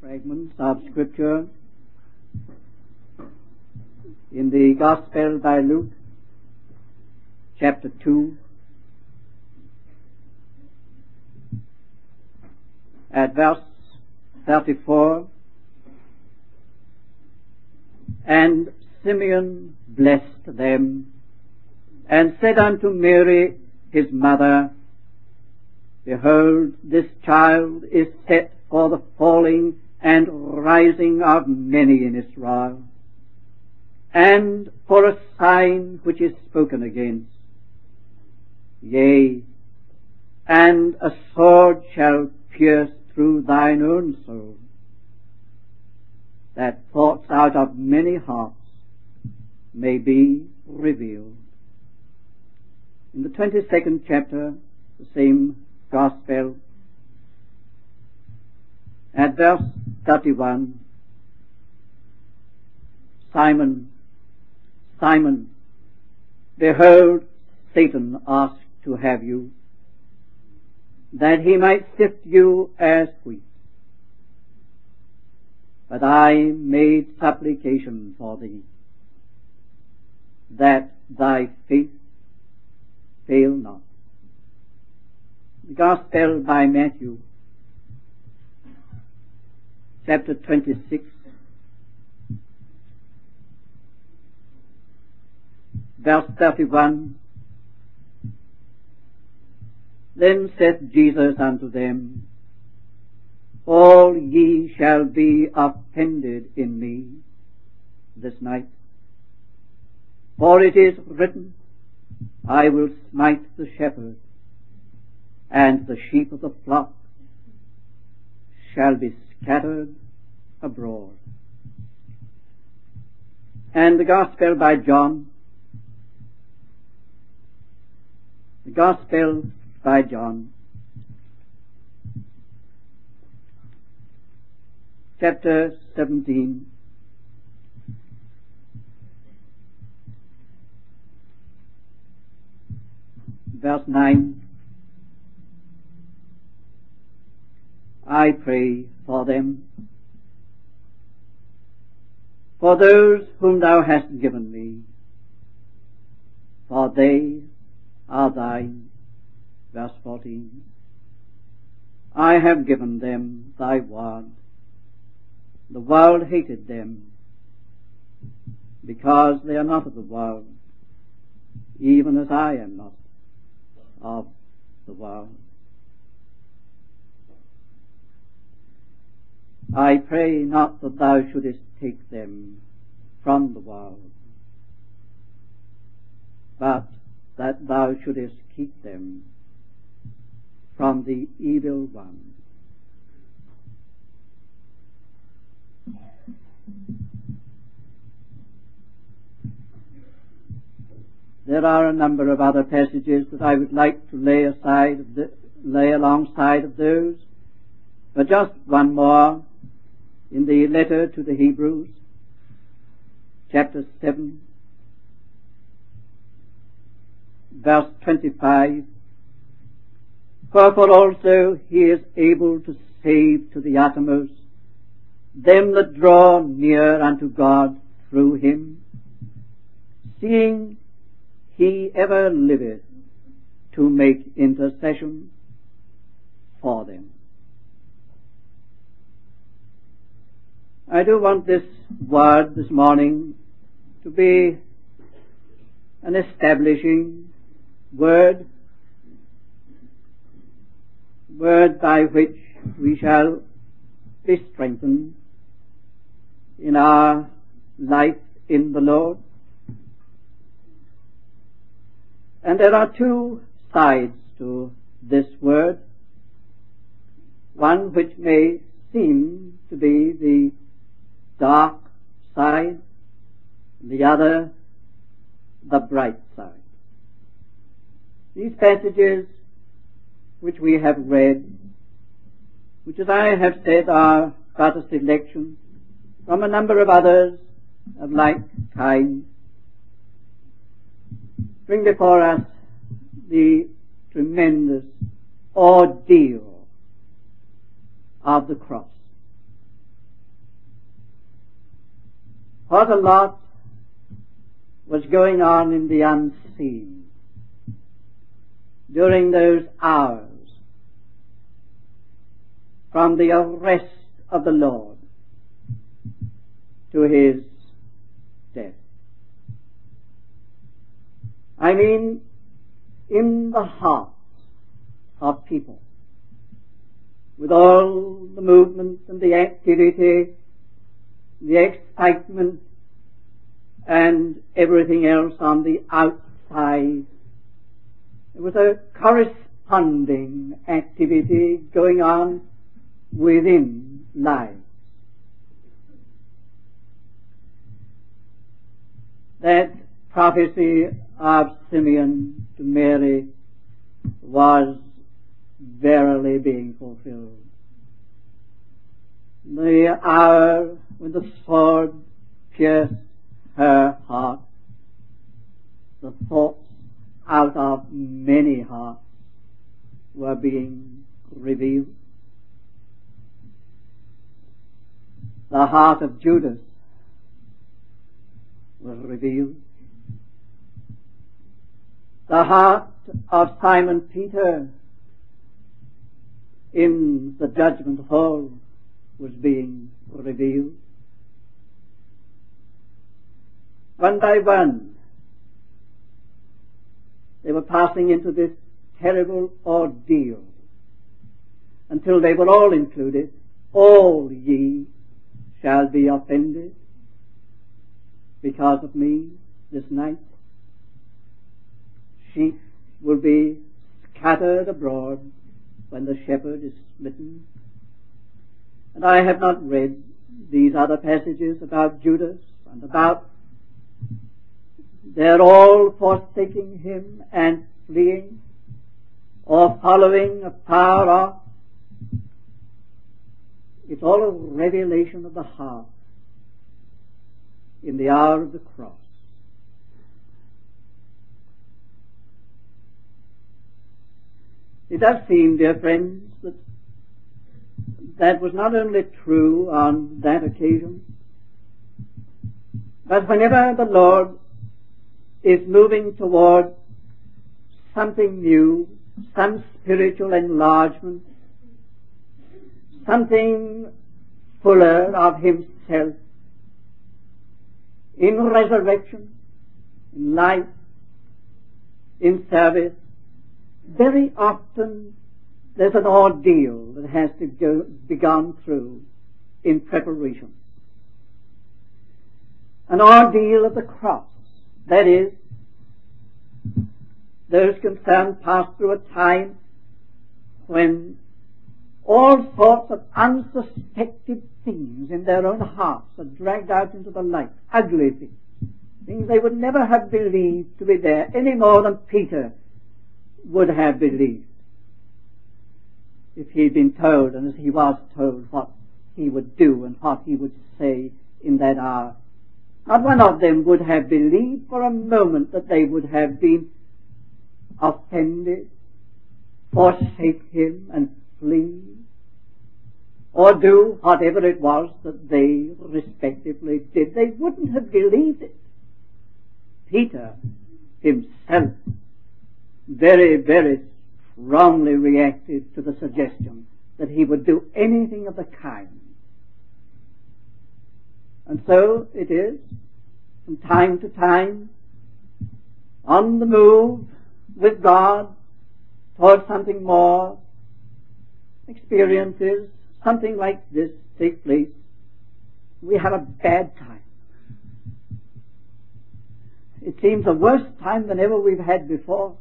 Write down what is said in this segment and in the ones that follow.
fragments of scripture in the Gospel by Luke, chapter 2, at verse 34, and Simeon blessed them and said unto Mary his mother, Behold, this child is set for the falling and rising of many in Israel, and for a sign which is spoken against. Yea, and a sword shall pierce through thine own soul, that thoughts out of many hearts may be revealed. In the 22nd chapter, the same Gospel, at verse 31, Simon, Simon, behold, Satan asked to have you, that he might sift you as wheat. But I made supplication for thee, that thy faith fail not. The Gospel by Matthew, chapter 26, verse 31. Then said Jesus unto them, All ye shall be offended in me this night. For it is written, I will smite the shepherd, and the sheep of the flock shall be scattered abroad. And the Gospel by John, the Gospel by John, chapter 17, verse 9. I pray for them, for those whom thou hast given me, for they are thine. Verse 14. I have given them thy word. The world hated them because they are not of the world, even as I am not of the world. I pray not that thou shouldest take them from the world, but that thou shouldest keep them from the evil one. There are a number of other passages that I would like to lay aside, lay alongside of those, but just one more in the letter to the Hebrews, chapter 7, verse 25. Wherefore also he is able to save to the uttermost them that draw near unto God through him, seeing he ever liveth to make intercession for them. I do want this word this morning to be an establishing word, word by which we shall be strengthened in our life in the Lord. And there are two sides to this word. One which may seem to be the dark side, the other the bright side. These passages which we have read, which as I have said are but a selection from a number of others of like kind, bring before us the tremendous ordeal of the cross. What a lot was going on in the unseen during those hours from the arrest of the Lord to his death. I mean, in the hearts of people, with all the movement and the activity, the excitement, and everything else on the outside, there was a corresponding activity going on within life. That prophecy of Simeon to Mary was verily being fulfilled. The hour when the sword pierced her heart, the thoughts out of many hearts were being revealed. The heart of Judas was revealed. The heart of Simon Peter in the judgment hall was being revealed. One by one, they were passing into this terrible ordeal until they were all included. All ye shall be offended because of me this night. Sheep will be scattered abroad when the shepherd is smitten. And I have not read these other passages about Judas and about their all forsaking him and fleeing or following afar off. It's all a revelation of the heart in the hour of the cross. It does seem, dear friends, that that was not only true on that occasion, but whenever the Lord is moving toward something new, some spiritual enlargement, something fuller of Himself, in resurrection, in life, in service, very often there's an ordeal that has to go, be gone through in preparation. An ordeal of the cross. That is, those concerned pass through a time when all sorts of unsuspected things in their own hearts are dragged out into the light. Ugly things. Things they would never have believed to be there any more than Peter would have believed if he'd been told and as he was told what he would do and what he would say in that hour. Not one of them would have believed for a moment that they would have been offended, forsake him and flee, or do whatever it was that they respectively did. They wouldn't have believed it. Peter himself very, very strongly reacted to the suggestion that he would do anything of the kind. And so it is, from time to time, on the move with God towards something more, experiences, something like this take place, we have a bad time. It seems a worse time than ever we've had before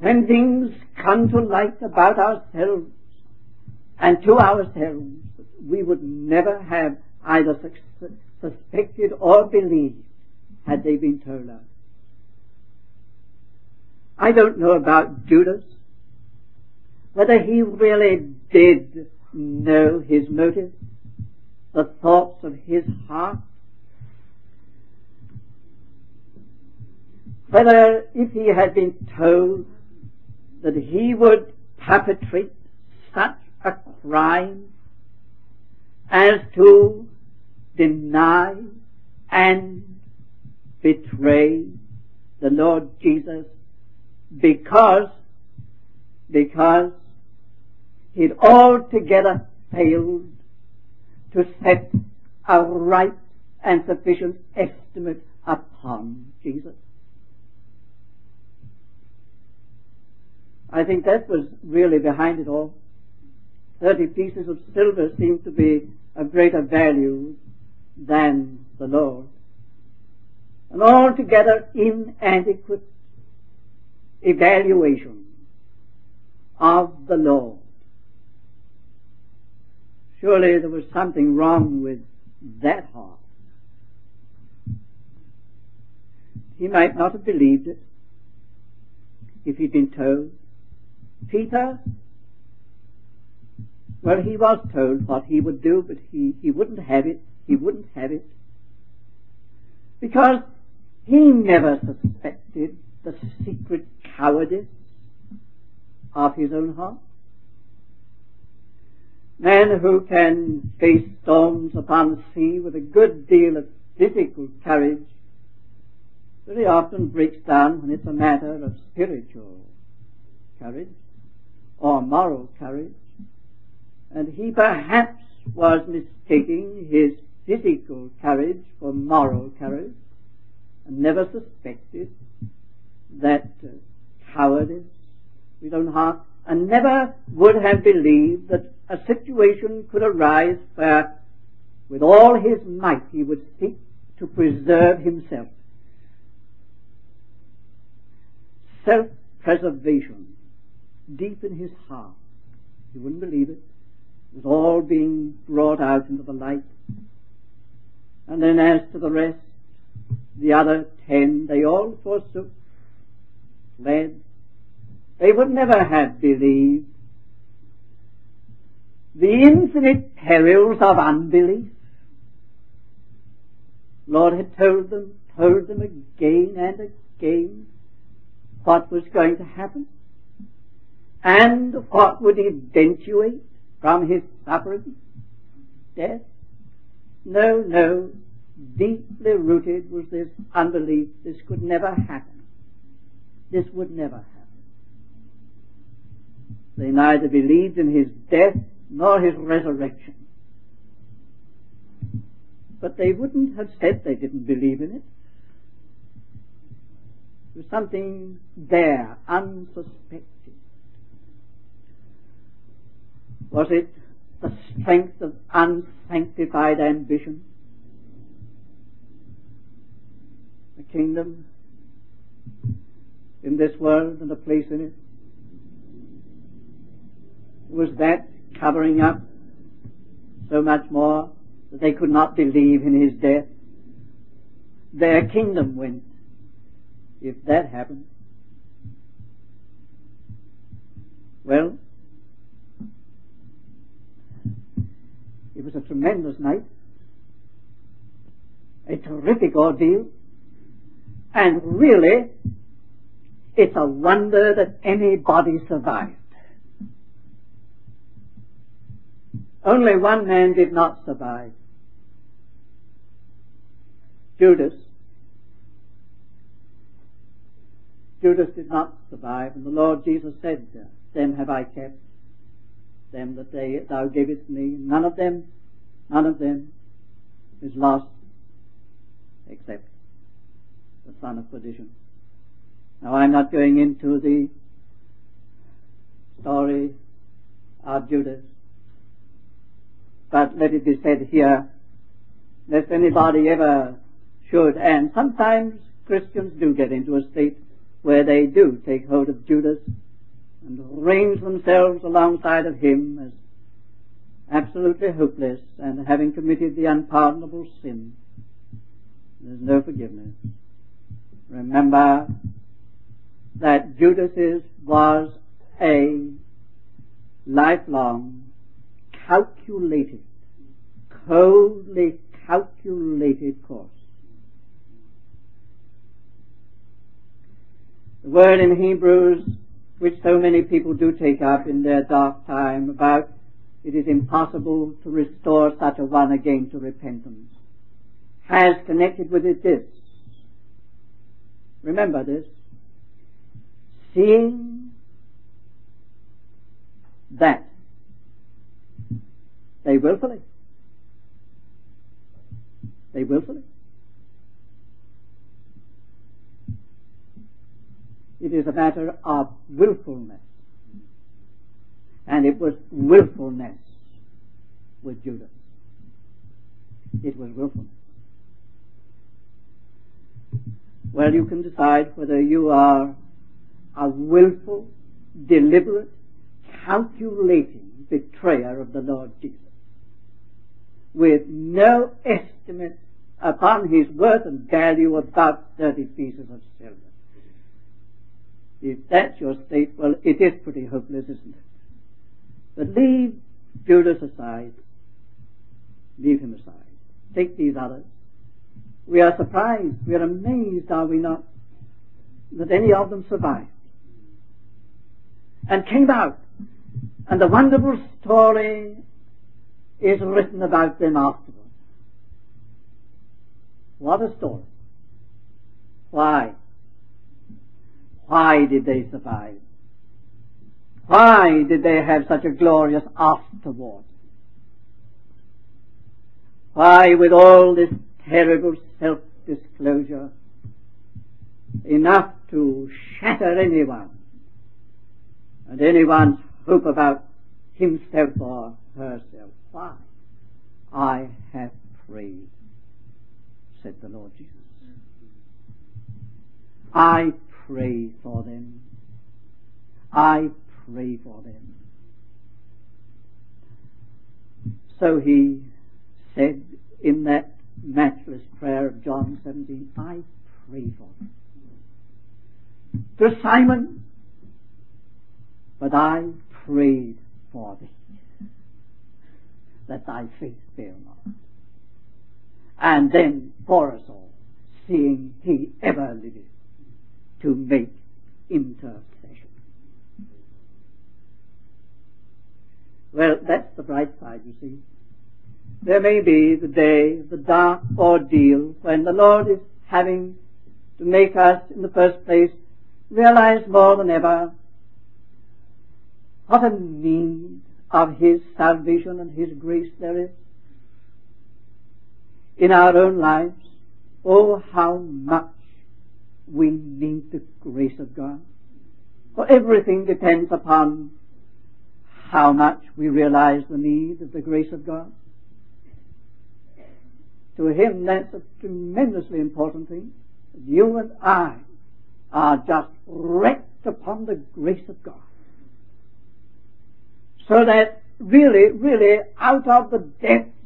when things come to light about ourselves and to ourselves, we would never have either suspected or believed had they been told us. I don't know about Judas, whether he really did know his motive, the thoughts of his heart, whether if he had been told that he would perpetrate such a crime as to deny and betray the Lord Jesus because, because he'd altogether failed to set a right and sufficient estimate upon Jesus. I think that was really behind it all. Thirty pieces of silver seemed to be of greater value than the Lord. An altogether inadequate evaluation of the Lord. Surely there was something wrong with that heart. He might not have believed it if he'd been told. Peter, well, he was told what he would do, but he, he wouldn't have it. He wouldn't have it. Because he never suspected the secret cowardice of his own heart. Man who can face storms upon the sea with a good deal of physical courage very often breaks down when it's a matter of spiritual courage or moral courage. And he perhaps was mistaking his physical courage for moral courage and never suspected that uh, cowardice his own heart and never would have believed that a situation could arise where with all his might he would seek to preserve himself. Self-preservation deep in his heart. He wouldn't believe. It was all being brought out into the light. And then as to the rest, the other ten, they all forsook, fled. They would never have believed the infinite perils of unbelief. Lord had told them, told them again and again what was going to happen and what would eventuate from his suffering? Death? No, no. Deeply rooted was this unbelief. This could never happen. This would never happen. They neither believed in his death nor his resurrection. But they wouldn't have said they didn't believe in it. There was something there, unsuspected. Was it the strength of unsanctified ambition? A kingdom in this world and a place in it? Was that covering up so much more that they could not believe in his death? Their kingdom went if that happened. Well, It was a tremendous night, a terrific ordeal, and really, it's a wonder that anybody survived. Only one man did not survive. Judas. Judas did not survive, and the Lord Jesus said, Them have I kept them that they, thou gavest me. None of them, none of them is lost except the son of perdition. Now I'm not going into the story of Judas, but let it be said here, lest anybody ever should, and sometimes Christians do get into a state where they do take hold of Judas and range themselves alongside of him as absolutely hopeless and having committed the unpardonable sin. There's no forgiveness. Remember that Judas was a lifelong, calculated, coldly calculated course. The word in Hebrews which so many people do take up in their dark time about it is impossible to restore such a one again to repentance. has connected with it this. Remember this. Seeing that they willfully, they willfully. It is a matter of willfulness. And it was willfulness with Judas. It was willfulness. Well, you can decide whether you are a willful, deliberate, calculating betrayer of the Lord Jesus with no estimate upon his worth and value about 30 pieces of silver. If that's your state, well, it is pretty hopeless, isn't it? But leave Judas aside. Leave him aside. Take these others. We are surprised, we are amazed, are we not, that any of them survived and came out. And the wonderful story is written about them afterwards. What a story. Why? Why did they survive? Why did they have such a glorious afterward? Why, with all this terrible self-disclosure, enough to shatter anyone and anyone's hope about himself or herself? Why? I have prayed, said the Lord Jesus. I pray for them. I pray for them. So he said in that matchless prayer of John 17, I pray for them. To Simon, but I prayed for thee, that thy faith fail not. And then for us all, seeing he ever liveth to make intercession. Well, that's the bright side, you see. There may be the day, the dark ordeal, when the Lord is having to make us, in the first place, realize more than ever what a need of His salvation and His grace there is in our own lives. Oh, how much we need the grace of God. For everything depends upon how much we realize the need of the grace of God. To him, that's a tremendously important thing. You and I are just wrecked upon the grace of God. So that really, really, out of the depths,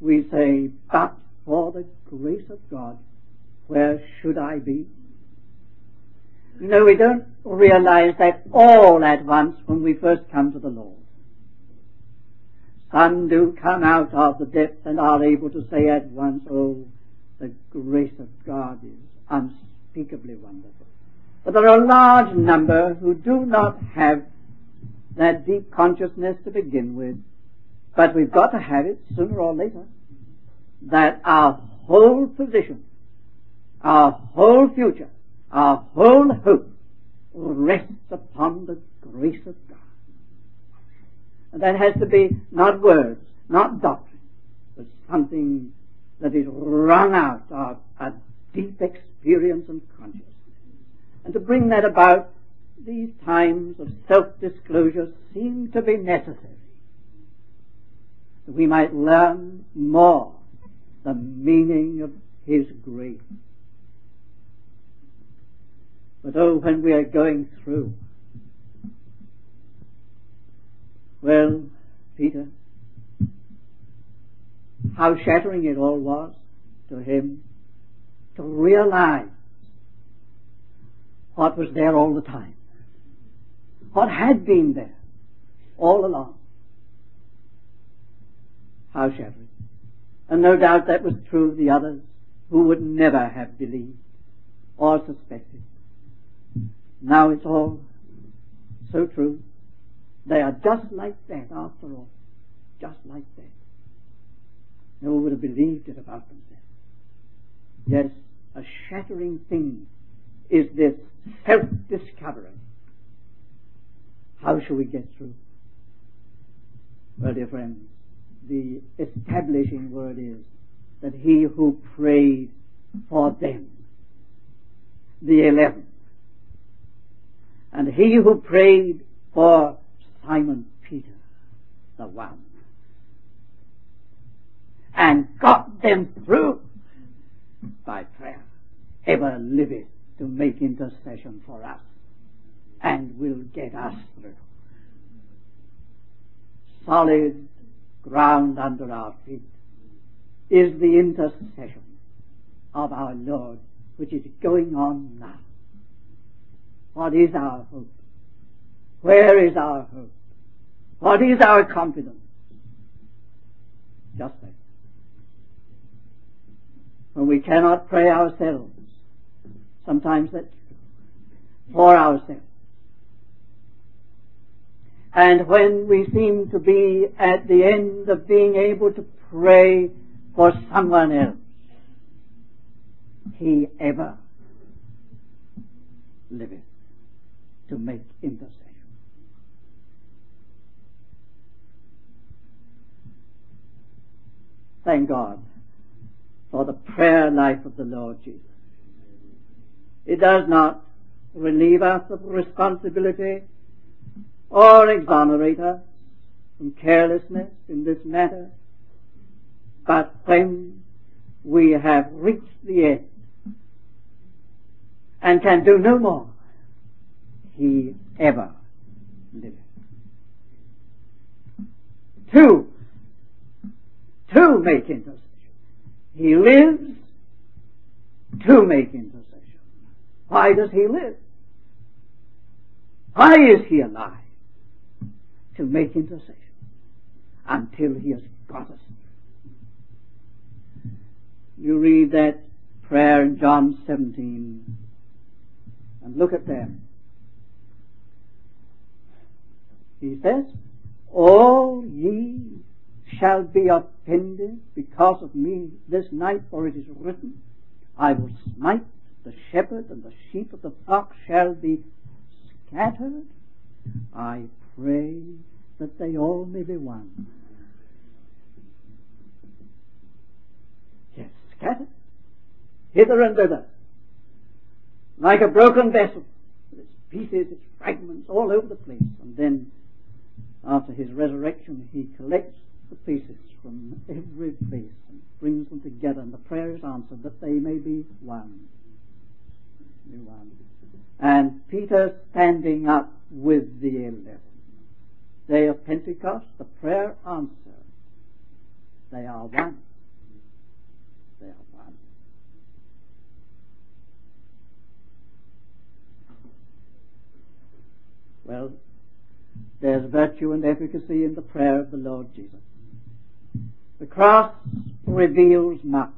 we say, but for the grace of God, where should I be? You know, we don't realize that all at once when we first come to the Lord. Some do come out of the depths and are able to say at once, oh, the grace of God is unspeakably wonderful. But there are a large number who do not have that deep consciousness to begin with. But we've got to have it sooner or later. That our whole position our whole future, our whole hope rests upon the grace of God. And that has to be not words, not doctrine, but something that is wrung out of a deep experience and consciousness. And to bring that about, these times of self-disclosure seem to be necessary. That we might learn more the meaning of His grace but oh, when we are going through, well, Peter, how shattering it all was to him to realize what was there all the time, what had been there all along. How shattering. And no doubt that was true of the others who would never have believed or suspected. Now it's all so true. They are just like that after all. Just like that. No one would have believed it about themselves. Yes, a shattering thing is this self-discovery. How shall we get through? Well, dear friends, the establishing word is that he who prayed for them, the eleven, and he who prayed for Simon Peter, the one, and got them through by prayer, ever liveth to make intercession for us and will get us through. Solid ground under our feet is the intercession of our Lord which is going on now. What is our hope? Where is our hope? What is our confidence? Just that. When we cannot pray ourselves, sometimes that's for ourselves. And when we seem to be at the end of being able to pray for someone else, he ever liveth to make intercession. Thank God for the prayer life of the Lord Jesus. It does not relieve us of responsibility or exonerate us from carelessness in this matter. But when we have reached the end and can do no more, he ever liveth. Two, two make intercession. He lives to make intercession. Why does he live? Why is he alive? To make intercession until he has got us. You read that prayer in John 17 and look at them. He says, All ye shall be offended because of me this night, for it is written, I will smite the shepherd and the sheep of the flock shall be scattered. I pray that they all may be one. Yes, scattered. Hither and thither. Like a broken vessel. With its pieces, its fragments all over the place. And then, after his resurrection, he collects the pieces from every place and brings them together. And the prayer is answered that they may be one. Be one. And Peter standing up with the eleven. Day of Pentecost, the prayer answered. They are one. They are one. Well, there's virtue and efficacy in the prayer of the Lord Jesus. The cross reveals much,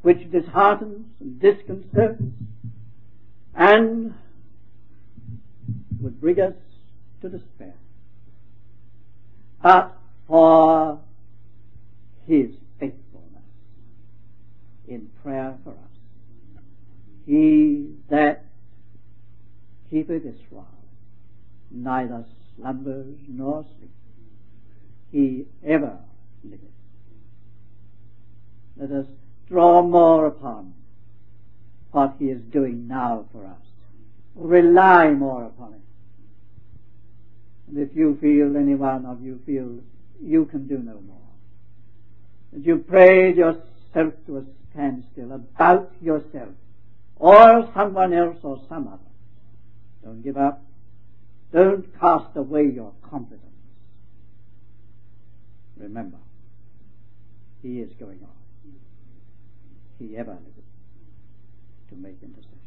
which disheartens and disconcerts and would bring us to despair. But for his faithfulness in prayer for us. He that keepeth Israel neither slumbers nor sleeps. He ever liveth. Let us draw more upon what he is doing now for us. Rely more upon it. And if you feel, any one of you feel, you can do no more, that you prayed yourself to a standstill about yourself, or someone else or some other, don't give up. Don't cast away your confidence. Remember, He is going on. He ever liveth to make intercession.